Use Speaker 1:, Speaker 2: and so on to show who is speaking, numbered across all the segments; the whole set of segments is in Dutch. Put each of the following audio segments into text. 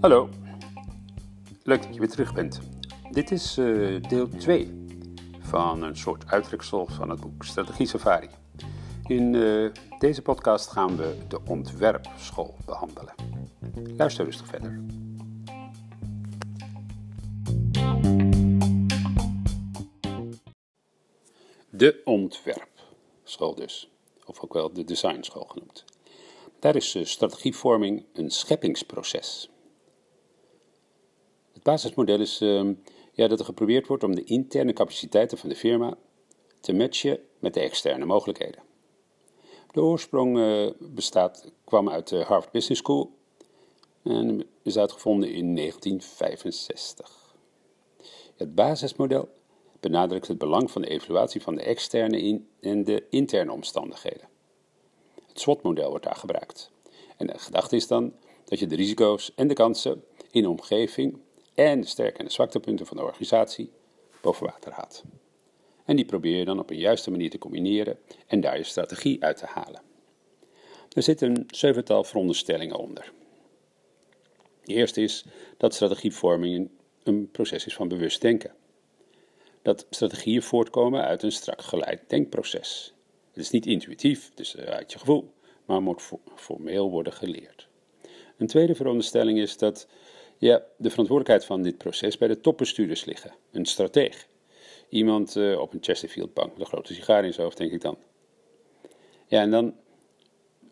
Speaker 1: Hallo, leuk dat je weer terug bent. Dit is uh, deel 2 van een soort uittreksel van het boek Strategie Safari. In uh, deze podcast gaan we de ontwerpschool behandelen. Luister rustig verder. De ontwerpschool dus, of ook wel de designschool genoemd. Daar is uh, strategievorming een scheppingsproces basismodel is uh, ja, dat er geprobeerd wordt om de interne capaciteiten van de firma te matchen met de externe mogelijkheden. De oorsprong uh, bestaat, kwam uit de Harvard Business School en is uitgevonden in 1965. Het basismodel benadrukt het belang van de evaluatie van de externe en de interne omstandigheden. Het SWOT-model wordt daar gebruikt. En de gedachte is dan dat je de risico's en de kansen in de omgeving en de sterke en de zwaktepunten van de organisatie boven water haalt. En die probeer je dan op een juiste manier te combineren en daar je strategie uit te halen. Er zitten een zevental veronderstellingen onder. De eerste is dat strategievorming een proces is van bewust denken. Dat strategieën voortkomen uit een strak geleid denkproces. Het is niet intuïtief, dus uit je gevoel, maar moet formeel worden geleerd. Een tweede veronderstelling is dat ja, de verantwoordelijkheid van dit proces bij de topbestuurders liggen, een strateeg. Iemand uh, op een Chesterfield-bank met een grote sigaar in zijn hoofd, denk ik dan. Ja, en dan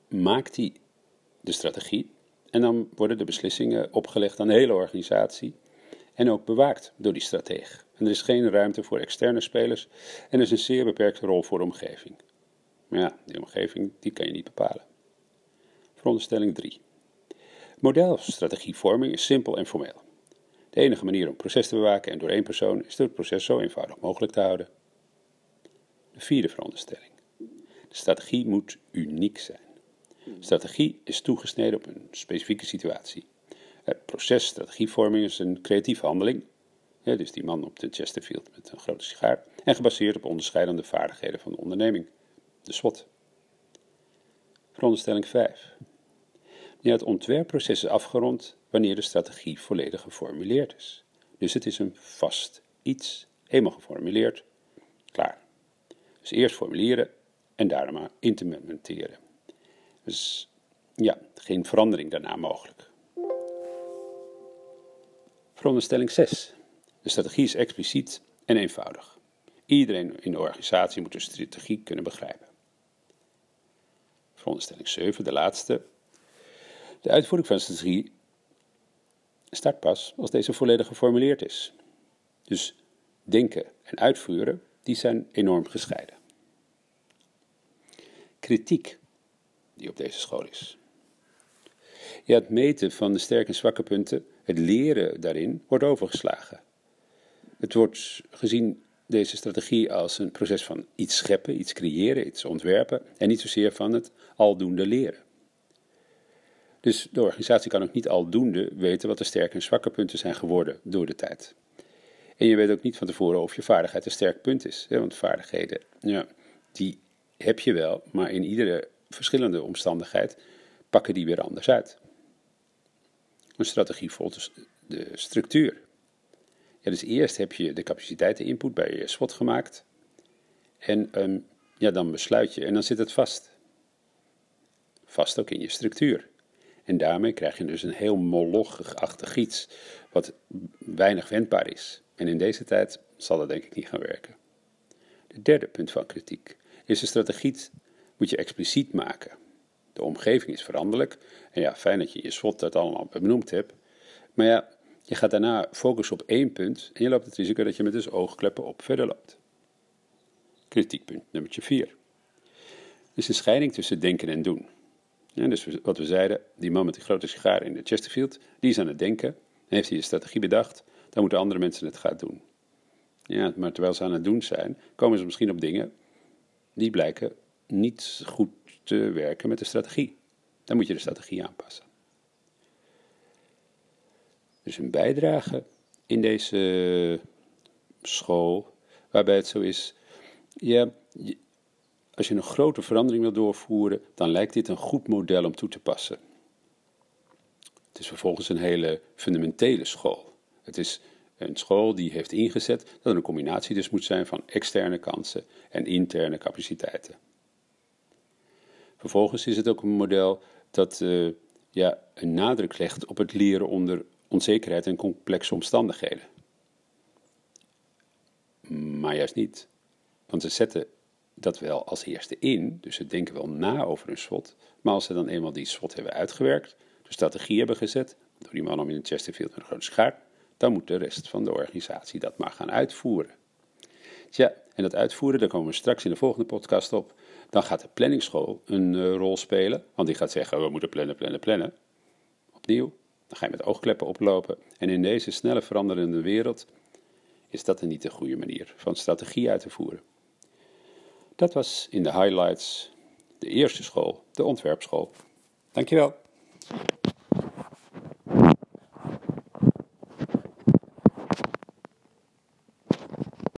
Speaker 1: maakt hij de strategie en dan worden de beslissingen opgelegd aan de hele organisatie en ook bewaakt door die strateeg. En er is geen ruimte voor externe spelers en er is een zeer beperkte rol voor de omgeving. Maar ja, die omgeving die kan je niet bepalen. Veronderstelling 3. Modelstrategievorming is simpel en formeel. De enige manier om proces te bewaken en door één persoon is door het proces zo eenvoudig mogelijk te houden. De vierde veronderstelling. De strategie moet uniek zijn. Strategie is toegesneden op een specifieke situatie. Het proces strategievorming is een creatieve handeling, dus die man op de Chesterfield met een grote sigaar, en gebaseerd op onderscheidende vaardigheden van de onderneming, de SWOT. Veronderstelling 5. Ja, het ontwerpproces is afgerond wanneer de strategie volledig geformuleerd is. Dus het is een vast iets, eenmaal geformuleerd, klaar. Dus eerst formuleren en daarna implementeren. Dus ja, geen verandering daarna mogelijk. Veronderstelling 6. De strategie is expliciet en eenvoudig. Iedereen in de organisatie moet de strategie kunnen begrijpen. Veronderstelling 7, de laatste. De uitvoering van de strategie start pas als deze volledig geformuleerd is. Dus denken en uitvoeren, die zijn enorm gescheiden. Kritiek die op deze school is. Ja, het meten van de sterke en zwakke punten, het leren daarin, wordt overgeslagen. Het wordt gezien, deze strategie, als een proces van iets scheppen, iets creëren, iets ontwerpen en niet zozeer van het aldoende leren. Dus de organisatie kan ook niet aldoende weten wat de sterke en zwakke punten zijn geworden door de tijd. En je weet ook niet van tevoren of je vaardigheid een sterk punt is. Hè? Want vaardigheden, ja, die heb je wel, maar in iedere verschillende omstandigheid pakken die weer anders uit. Een strategie volgt de structuur. Ja, dus eerst heb je de capaciteiteninput bij je SWOT gemaakt. En um, ja, dan besluit je en dan zit het vast. Vast ook in je structuur. En daarmee krijg je dus een heel molochachtig iets, wat weinig wendbaar is. En in deze tijd zal dat denk ik niet gaan werken. De derde punt van kritiek is de strategie moet je expliciet maken. De omgeving is veranderlijk. En ja, fijn dat je je SWOT dat allemaal benoemd hebt. Maar ja, je gaat daarna focussen op één punt en je loopt het risico dat je met dus oogkleppen op verder loopt. Kritiekpunt nummer 4. Er is een scheiding tussen denken en doen. Dus wat we zeiden, die man met die grote sigaar in de Chesterfield, die is aan het denken en heeft hij een strategie bedacht, dan moeten andere mensen het gaan doen. Ja, maar terwijl ze aan het doen zijn, komen ze misschien op dingen die blijken niet goed te werken met de strategie. Dan moet je de strategie aanpassen. Dus een bijdrage in deze school, waarbij het zo is, ja, als je een grote verandering wil doorvoeren, dan lijkt dit een goed model om toe te passen. Het is vervolgens een hele fundamentele school. Het is een school die heeft ingezet dat er een combinatie dus moet zijn van externe kansen en interne capaciteiten. Vervolgens is het ook een model dat uh, ja, een nadruk legt op het leren onder onzekerheid en complexe omstandigheden. Maar juist niet. Want ze zetten dat wel als eerste in, dus ze denken wel na over een SWOT, maar als ze dan eenmaal die SWOT hebben uitgewerkt, de strategie hebben gezet, door die man om in een Chesterfield met een grote schaar, dan moet de rest van de organisatie dat maar gaan uitvoeren. Tja, en dat uitvoeren, daar komen we straks in de volgende podcast op. Dan gaat de planningsschool een uh, rol spelen, want die gaat zeggen: we moeten plannen, plannen, plannen. Opnieuw, dan ga je met oogkleppen oplopen. En in deze snelle veranderende wereld is dat een niet de goede manier van strategie uit te voeren. Dat was in de highlights de eerste school, de ontwerpschool. Dankjewel.